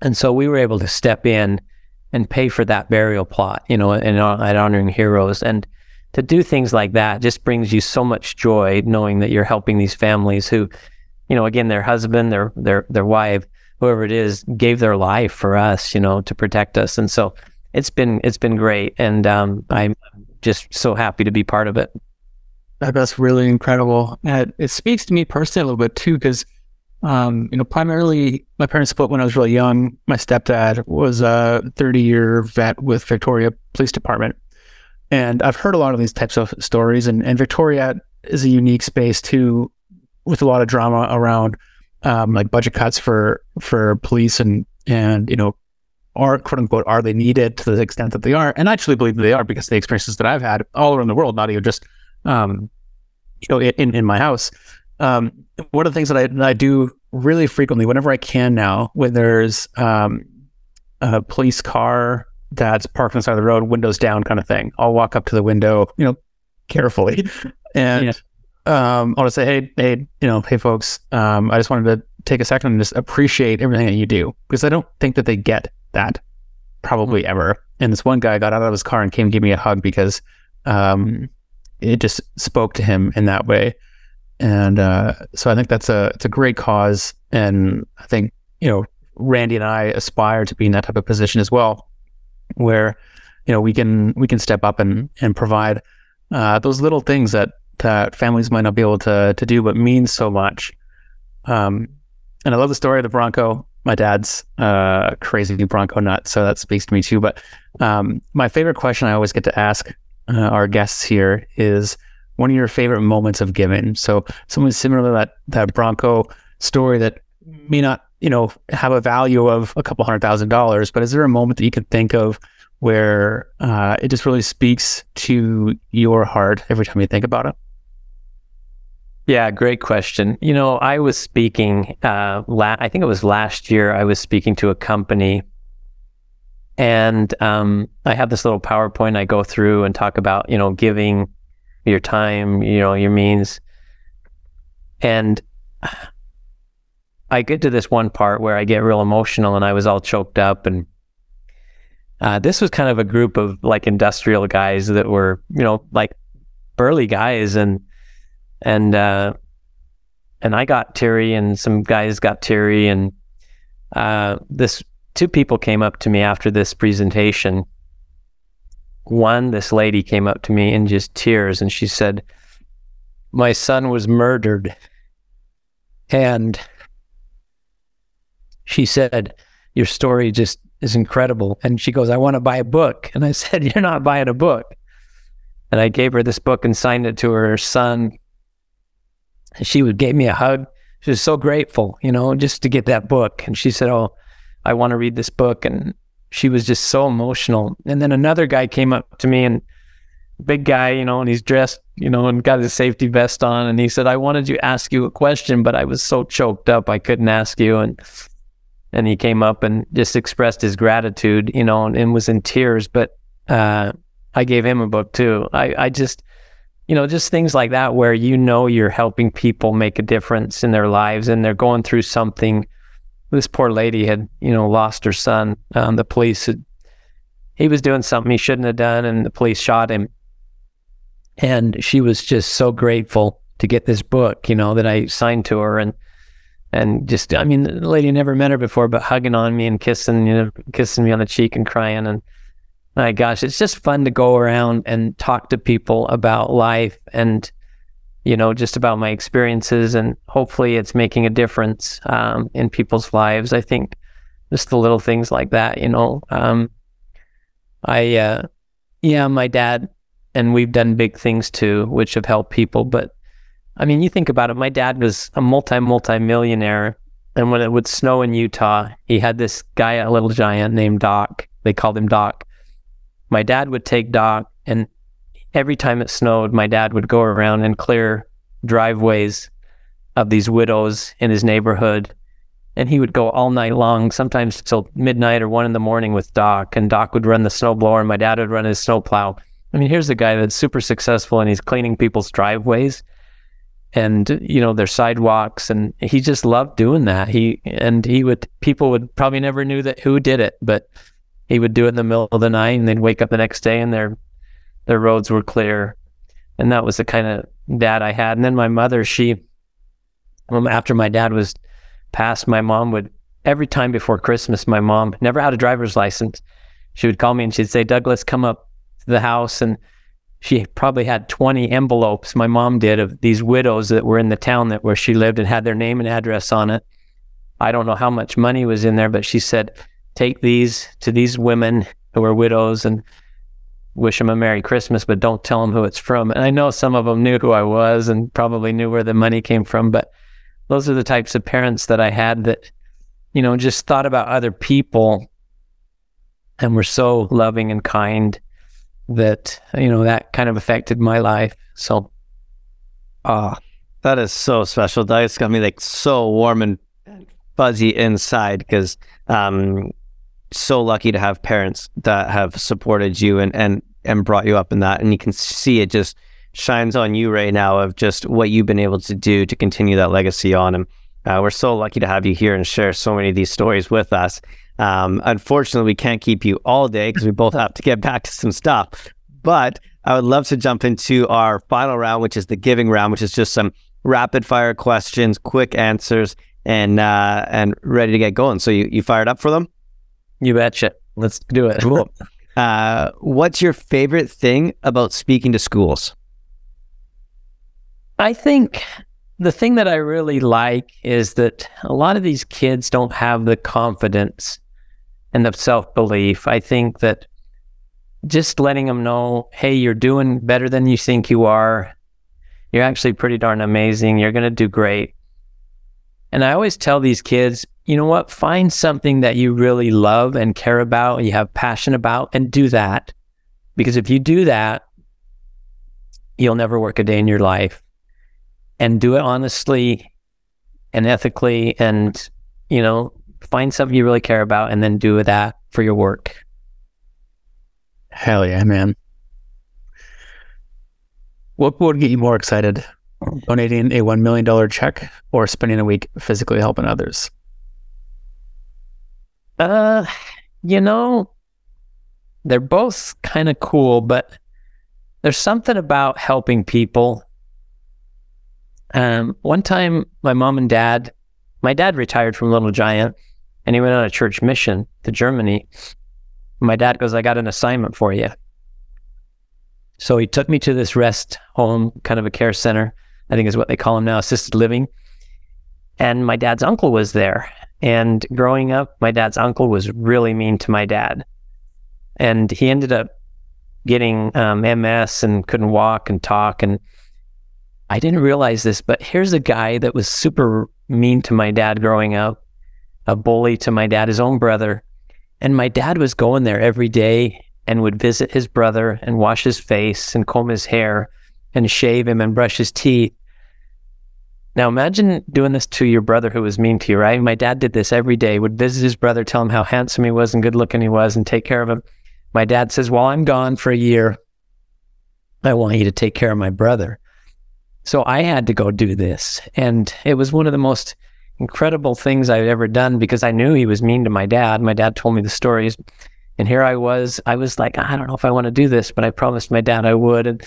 And so we were able to step in and pay for that burial plot, you know, and at honoring heroes. And to do things like that just brings you so much joy knowing that you're helping these families who, you know, again, their husband, their their their wife, whoever it is, gave their life for us, you know, to protect us. And so it's been it's been great, and um, I'm just so happy to be part of it. That's really incredible. And it speaks to me personally a little bit too, because um, you know, primarily my parents split when I was really young. My stepdad was a 30 year vet with Victoria Police Department. And I've heard a lot of these types of stories. And, and Victoria is a unique space too, with a lot of drama around um, like budget cuts for for police and and you know are quote unquote are they needed to the extent that they are and I actually believe they are because the experiences that I've had all around the world not even just um, you know in in my house um, one of the things that I, that I do really frequently, whenever I can now, when there's um, a police car that's parked on the side of the road, windows down kind of thing, I'll walk up to the window, you know, carefully, and yeah. Um, I'll just say, hey, hey, you know, hey, folks, um, I just wanted to take a second and just appreciate everything that you do because I don't think that they get that probably mm-hmm. ever. And this one guy got out of his car and came and gave me a hug because um, it just spoke to him in that way and uh, so I think that's a it's a great cause, and I think you know Randy and I aspire to be in that type of position as well, where you know we can we can step up and and provide uh, those little things that that families might not be able to to do, but means so much. Um, and I love the story of the Bronco. My dad's uh, crazy Bronco nut, so that speaks to me too. But um, my favorite question I always get to ask uh, our guests here is one of your favorite moments of giving. So something similar to that that Bronco story that may not, you know, have a value of a couple hundred thousand dollars, but is there a moment that you can think of where uh, it just really speaks to your heart every time you think about it? Yeah, great question. You know, I was speaking, uh, la- I think it was last year, I was speaking to a company and um, I have this little PowerPoint I go through and talk about, you know, giving your time, you know, your means. And I get to this one part where I get real emotional and I was all choked up. And uh, this was kind of a group of like industrial guys that were, you know, like burly guys. And, and, uh, and I got teary and some guys got teary. And uh, this two people came up to me after this presentation one, this lady came up to me in just tears and she said, My son was murdered. And she said, Your story just is incredible. And she goes, I want to buy a book. And I said, You're not buying a book. And I gave her this book and signed it to her son. She would gave me a hug. She was so grateful, you know, just to get that book. And she said, Oh, I want to read this book. And she was just so emotional. And then another guy came up to me and big guy, you know, and he's dressed, you know, and got his safety vest on. And he said, I wanted to ask you a question, but I was so choked up, I couldn't ask you. And, and he came up and just expressed his gratitude, you know, and, and was in tears. But, uh, I gave him a book too. I, I just, you know, just things like that where you know you're helping people make a difference in their lives and they're going through something this poor lady had, you know, lost her son. Um, the police had, he was doing something he shouldn't have done, and the police shot him. And she was just so grateful to get this book, you know, that I signed to her, and and just, I mean, the lady never met her before, but hugging on me and kissing, you know, kissing me on the cheek and crying, and my gosh, it's just fun to go around and talk to people about life and you know, just about my experiences, and hopefully it's making a difference um, in people's lives. I think just the little things like that, you know. Um, I, uh, yeah, my dad, and we've done big things too, which have helped people. But I mean, you think about it. My dad was a multi multi millionaire, and when it would snow in Utah, he had this guy at Little Giant named Doc. They called him Doc. My dad would take Doc, and every time it snowed, my dad would go around and clear driveways of these widows in his neighborhood. And he would go all night long, sometimes till midnight or one in the morning with Doc. And Doc would run the snowblower, and my dad would run his snowplow. I mean, here's a guy that's super successful and he's cleaning people's driveways and you know their sidewalks and he just loved doing that he and he would people would probably never knew that who did it but he would do it in the middle of the night and they'd wake up the next day and their their roads were clear. And that was the kind of dad i had. And then my mother she after my dad was passed my mom would every time before christmas my mom never had a driver's license. She would call me and she'd say douglas come up to the house. And she probably had 20 envelopes my mom did of these widows that were in the town that where she lived and had their name and address on it. I don't know how much money was in there but she said take these to these women who are widows and wish them a merry christmas but don't tell them who it's from and i know some of them knew who i was and probably knew where the money came from but those are the types of parents that i had that you know just thought about other people and were so loving and kind that you know that kind of affected my life. So, ah, that is so special. That's got me like so warm and fuzzy inside because um, so lucky to have parents that have supported you and and and brought you up in that, and you can see it just shines on you right now of just what you've been able to do to continue that legacy on. And uh, we're so lucky to have you here and share so many of these stories with us. Um, unfortunately, we can't keep you all day because we both have to get back to some stuff. But I would love to jump into our final round, which is the giving round, which is just some rapid fire questions, quick answers, and uh, and ready to get going. So you, you fired up for them? You betcha. Let's do it. Cool. Uh, what's your favorite thing about speaking to schools? I think the thing that I really like is that a lot of these kids don't have the confidence and the self belief. I think that just letting them know, hey, you're doing better than you think you are. You're actually pretty darn amazing. You're going to do great. And I always tell these kids, you know what? Find something that you really love and care about, and you have passion about, and do that. Because if you do that, you'll never work a day in your life. And do it honestly and ethically and, you know, find something you really care about and then do that for your work. Hell yeah, man. What would get you more excited? Donating a $1 million check or spending a week physically helping others? Uh, you know, they're both kind of cool, but there's something about helping people. Um, one time, my mom and dad, my dad retired from Little Giant and he went on a church mission to Germany. My dad goes, I got an assignment for you. So he took me to this rest home, kind of a care center, I think is what they call them now, assisted living. And my dad's uncle was there. And growing up, my dad's uncle was really mean to my dad. And he ended up getting um, MS and couldn't walk and talk. And I didn't realize this, but here's a guy that was super mean to my dad growing up, a bully to my dad, his own brother. And my dad was going there every day and would visit his brother and wash his face and comb his hair and shave him and brush his teeth. Now imagine doing this to your brother who was mean to you, right? My dad did this every day, would visit his brother, tell him how handsome he was and good looking he was and take care of him. My dad says, While I'm gone for a year, I want you to take care of my brother. So I had to go do this. And it was one of the most incredible things I've ever done because I knew he was mean to my dad. My dad told me the stories. And here I was, I was like, I don't know if I want to do this, but I promised my dad I would. And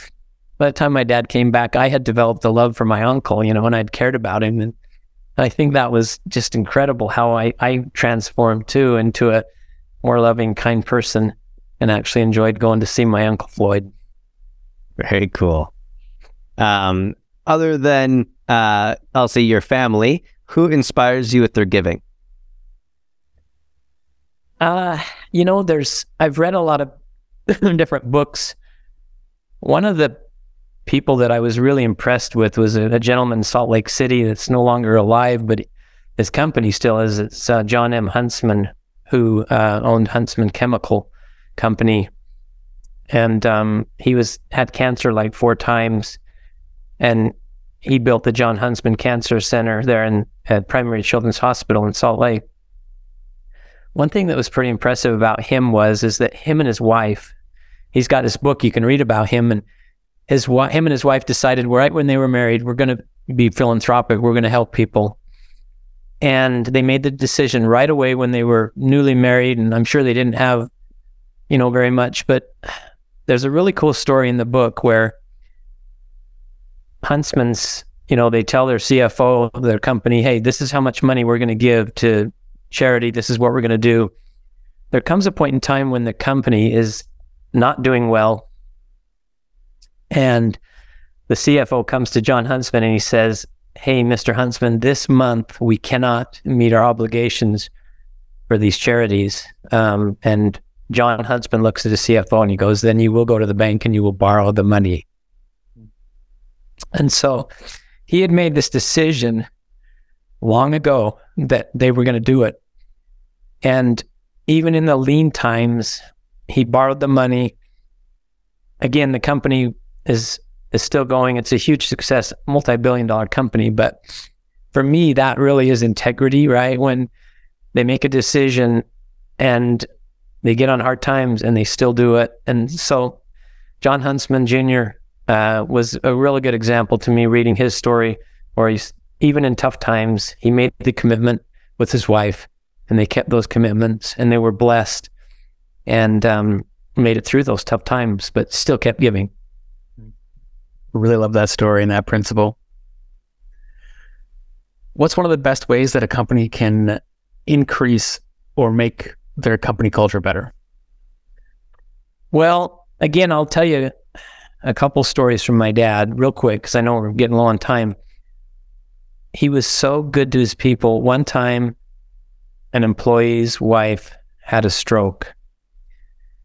by the time my dad came back, I had developed a love for my uncle, you know, and I'd cared about him. And I think that was just incredible how I, I transformed too into a more loving, kind person and actually enjoyed going to see my Uncle Floyd. Very cool. Um, other than, uh, I'll say your family, who inspires you with their giving? Uh, you know, there's I've read a lot of different books one of the people that I was really impressed with was a, a gentleman in Salt Lake City that's no longer alive, but his company still is. It's uh, John M. Huntsman, who uh, owned Huntsman Chemical Company, and um, he was had cancer like four times, and he built the John Huntsman Cancer Center there in at Primary Children's Hospital in Salt Lake. One thing that was pretty impressive about him was is that him and his wife, he's got his book you can read about him, and his him and his wife decided right when they were married, we're going to be philanthropic, we're going to help people. And they made the decision right away when they were newly married, and I'm sure they didn't have, you know, very much, but there's a really cool story in the book where Huntsman's, you know, they tell their CFO of their company, hey, this is how much money we're going to give to charity. This is what we're going to do. There comes a point in time when the company is not doing well. And the CFO comes to John Huntsman and he says, Hey, Mr. Huntsman, this month we cannot meet our obligations for these charities. Um, and John Huntsman looks at the CFO and he goes, Then you will go to the bank and you will borrow the money. And so he had made this decision long ago that they were going to do it. And even in the lean times, he borrowed the money. Again, the company is is still going. It's a huge success, multi-billion dollar company. But for me, that really is integrity, right? When they make a decision and they get on hard times and they still do it. And so John Huntsman Jr. Uh, was a really good example to me reading his story where he's even in tough times, he made the commitment with his wife and they kept those commitments and they were blessed and um, made it through those tough times, but still kept giving. Really love that story and that principle. What's one of the best ways that a company can increase or make their company culture better? Well, again, I'll tell you a couple stories from my dad real quick because I know we're getting low on time he was so good to his people. One time, an employee's wife had a stroke.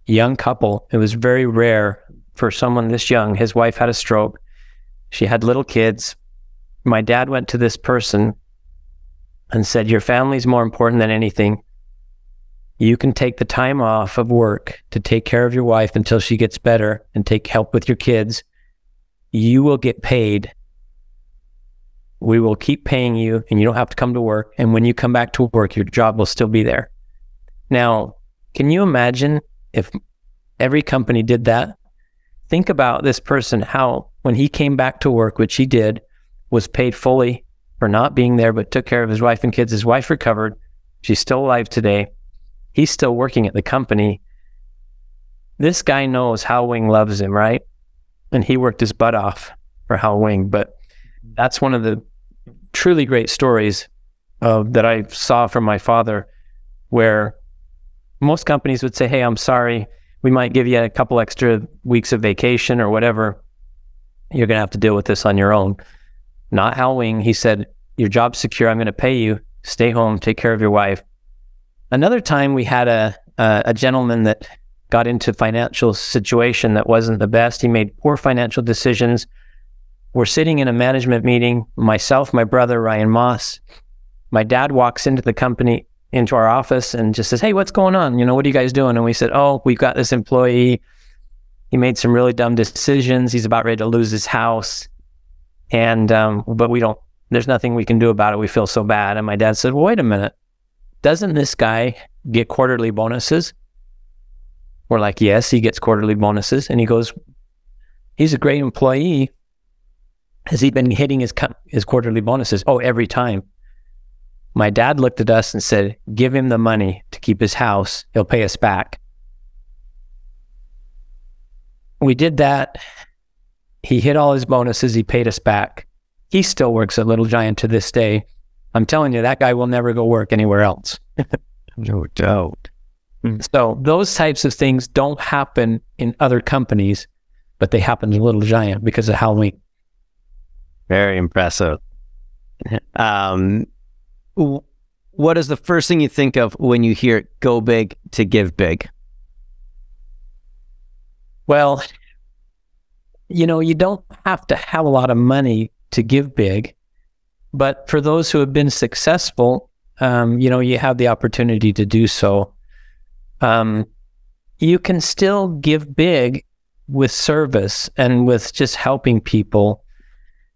Young couple. It was very rare for someone this young. His wife had a stroke. She had little kids. My dad went to this person and said, Your family's more important than anything. You can take the time off of work to take care of your wife until she gets better and take help with your kids. You will get paid we will keep paying you and you don't have to come to work. And when you come back to work, your job will still be there. Now, can you imagine if every company did that? Think about this person, how when he came back to work, which he did, was paid fully for not being there, but took care of his wife and kids. His wife recovered. She's still alive today. He's still working at the company. This guy knows Hal Wing loves him, right? And he worked his butt off for Hal Wing. But that's one of the truly great stories uh, that I saw from my father, where most companies would say, "Hey, I'm sorry, we might give you a couple extra weeks of vacation or whatever. You're going to have to deal with this on your own." Not Hal Wing. He said, "Your job's secure. I'm going to pay you. Stay home. Take care of your wife." Another time, we had a a, a gentleman that got into financial situation that wasn't the best. He made poor financial decisions we're sitting in a management meeting, myself, my brother, Ryan Moss. My dad walks into the company, into our office, and just says, Hey, what's going on? You know, what are you guys doing? And we said, Oh, we've got this employee. He made some really dumb decisions. He's about ready to lose his house. And, um, but we don't, there's nothing we can do about it. We feel so bad. And my dad said, well, Wait a minute. Doesn't this guy get quarterly bonuses? We're like, Yes, he gets quarterly bonuses. And he goes, He's a great employee has he been hitting his his quarterly bonuses? Oh, every time. My dad looked at us and said, "Give him the money to keep his house. He'll pay us back." We did that. He hit all his bonuses. He paid us back. He still works at Little Giant to this day. I'm telling you, that guy will never go work anywhere else. no doubt. Hmm. So those types of things don't happen in other companies, but they happen in Little Giant because of Hal Wing. Very impressive. Um, what is the first thing you think of when you hear "go big to give big"? Well, you know, you don't have to have a lot of money to give big, but for those who have been successful, um, you know, you have the opportunity to do so. Um, you can still give big with service and with just helping people.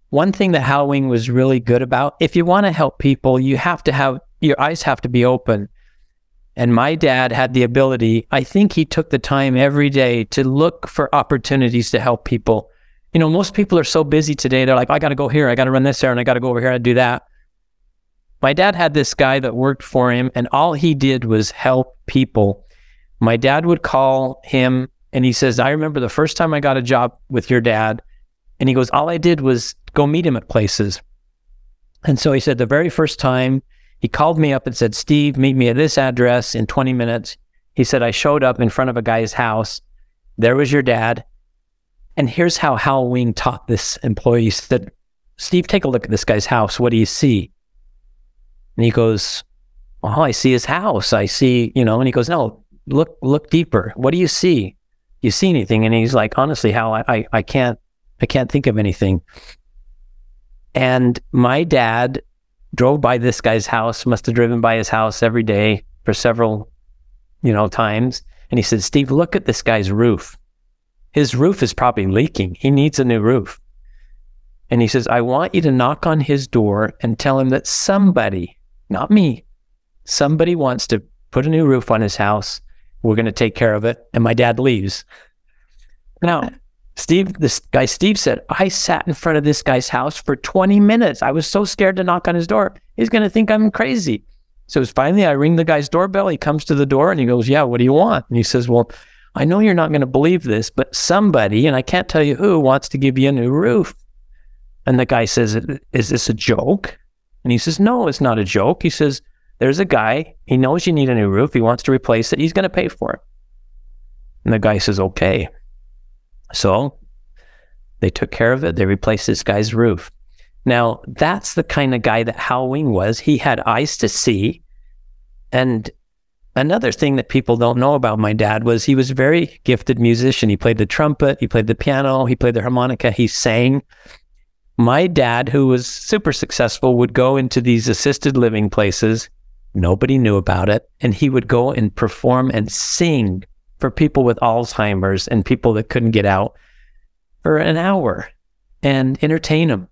One thing that Hal Wing was really good about, if you want to help people, you have to have your eyes have to be open. And my dad had the ability, I think he took the time every day to look for opportunities to help people. You know, most people are so busy today. They're like, I got to go here. I got to run this errand. I got to go over here and do that. My dad had this guy that worked for him, and all he did was help people. My dad would call him and he says, I remember the first time I got a job with your dad. And he goes, All I did was go meet him at places. And so he said, The very first time he called me up and said, Steve, meet me at this address in 20 minutes. He said, I showed up in front of a guy's house. There was your dad. And here's how Hal Wing taught this employee. He said, Steve, take a look at this guy's house. What do you see? And he goes, Oh, I see his house. I see, you know, and he goes, No, look, look deeper. What do you see? You see anything? And he's like, honestly, Hal, I, I, I can't, I can't think of anything. And my dad drove by this guy's house, must have driven by his house every day for several, you know, times. And he said, Steve, look at this guy's roof. His roof is probably leaking. He needs a new roof. And he says, I want you to knock on his door and tell him that somebody, not me, somebody wants to put a new roof on his house. We're going to take care of it. And my dad leaves. Now, Steve, this guy Steve said, I sat in front of this guy's house for 20 minutes. I was so scared to knock on his door. He's going to think I'm crazy. So finally, I ring the guy's doorbell. He comes to the door and he goes, Yeah, what do you want? And he says, Well, I know you're not going to believe this, but somebody, and I can't tell you who, wants to give you a new roof. And the guy says, Is this a joke? And he says, No, it's not a joke. He says, There's a guy. He knows you need a new roof. He wants to replace it. He's going to pay for it. And the guy says, Okay. So they took care of it. They replaced this guy's roof. Now, that's the kind of guy that Hal Wing was. He had eyes to see. And another thing that people don't know about my dad was he was a very gifted musician. He played the trumpet, he played the piano, he played the harmonica, he sang. My dad, who was super successful, would go into these assisted living places. Nobody knew about it. And he would go and perform and sing for people with Alzheimer's and people that couldn't get out for an hour and entertain them.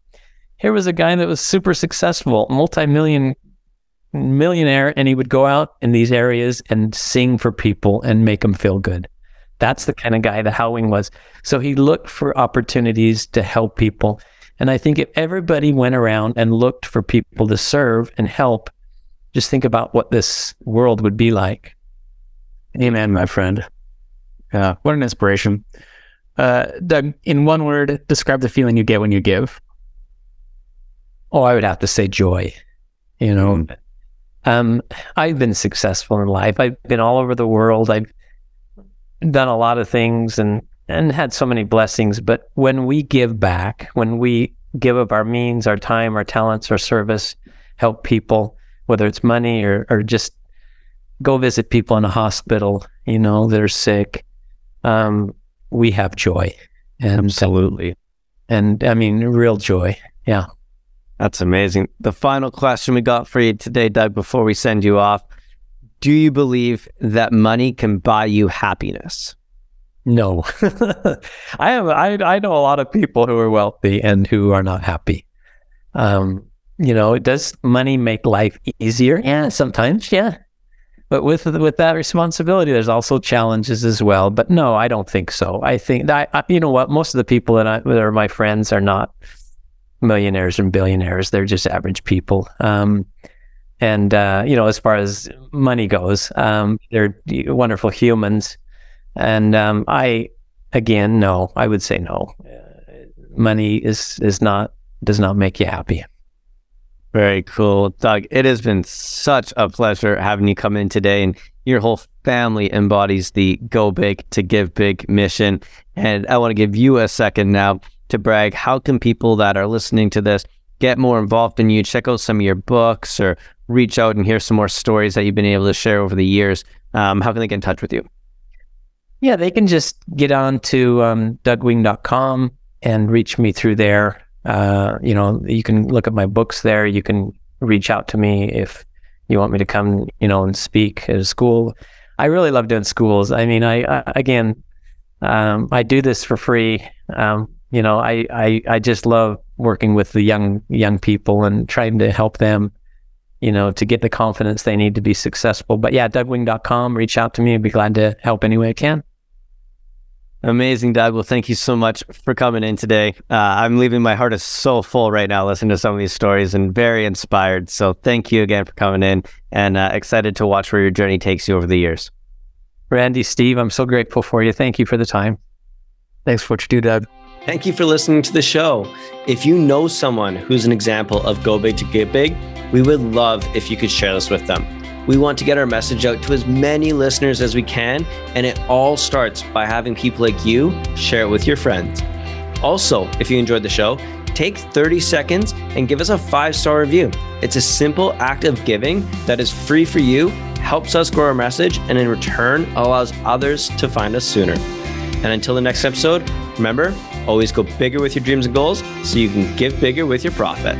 Here was a guy that was super successful, multi-million millionaire, and he would go out in these areas and sing for people and make them feel good. That's the kind of guy that Hal Wing was. So he looked for opportunities to help people. And I think if everybody went around and looked for people to serve and help, just think about what this world would be like. Amen, my friend. Yeah, what an inspiration. Uh, Doug, in one word, describe the feeling you get when you give. Oh, I would have to say joy. You know, mm. um, I've been successful in life. I've been all over the world. I've done a lot of things and and had so many blessings. But when we give back, when we give up our means, our time, our talents, our service, help people, whether it's money or or just go visit people in a hospital, you know, that are sick, um, we have joy. And, Absolutely. And I mean, real joy. Yeah. That's amazing. The final question we got for you today, Doug, before we send you off Do you believe that money can buy you happiness? No. I have I, I know a lot of people who are wealthy and who are not happy. Um, you know, does money make life easier? Yeah, sometimes, yeah. But with with that responsibility, there's also challenges as well. But no, I don't think so. I think that I, you know what, most of the people that, I, that are my friends are not millionaires and billionaires. They're just average people. Um, and uh, you know, as far as money goes, um, they're wonderful humans. And um, I, again, no, I would say no. Uh, money is is not does not make you happy. Very cool. Doug, it has been such a pleasure having you come in today. And your whole family embodies the Go Big to Give Big mission. And I want to give you a second now to brag. How can people that are listening to this get more involved in you, check out some of your books, or reach out and hear some more stories that you've been able to share over the years? Um, how can they get in touch with you? Yeah, they can just get on to um, dougwing.com and reach me through there. Uh, you know, you can look at my books there. You can reach out to me if you want me to come, you know, and speak at a school. I really love doing schools. I mean, I, I again, um, I do this for free. Um, you know, I, I I just love working with the young young people and trying to help them, you know, to get the confidence they need to be successful. But yeah, dougwing.com, reach out to me. I'd be glad to help any way I can. Amazing, Doug. Well, thank you so much for coming in today. Uh, I'm leaving my heart is so full right now listening to some of these stories and very inspired. So thank you again for coming in and uh, excited to watch where your journey takes you over the years. Randy, Steve, I'm so grateful for you. Thank you for the time. Thanks for what you do, Doug. Thank you for listening to the show. If you know someone who's an example of go big to get big, we would love if you could share this with them. We want to get our message out to as many listeners as we can, and it all starts by having people like you share it with your friends. Also, if you enjoyed the show, take 30 seconds and give us a five star review. It's a simple act of giving that is free for you, helps us grow our message, and in return allows others to find us sooner. And until the next episode, remember always go bigger with your dreams and goals so you can give bigger with your profit.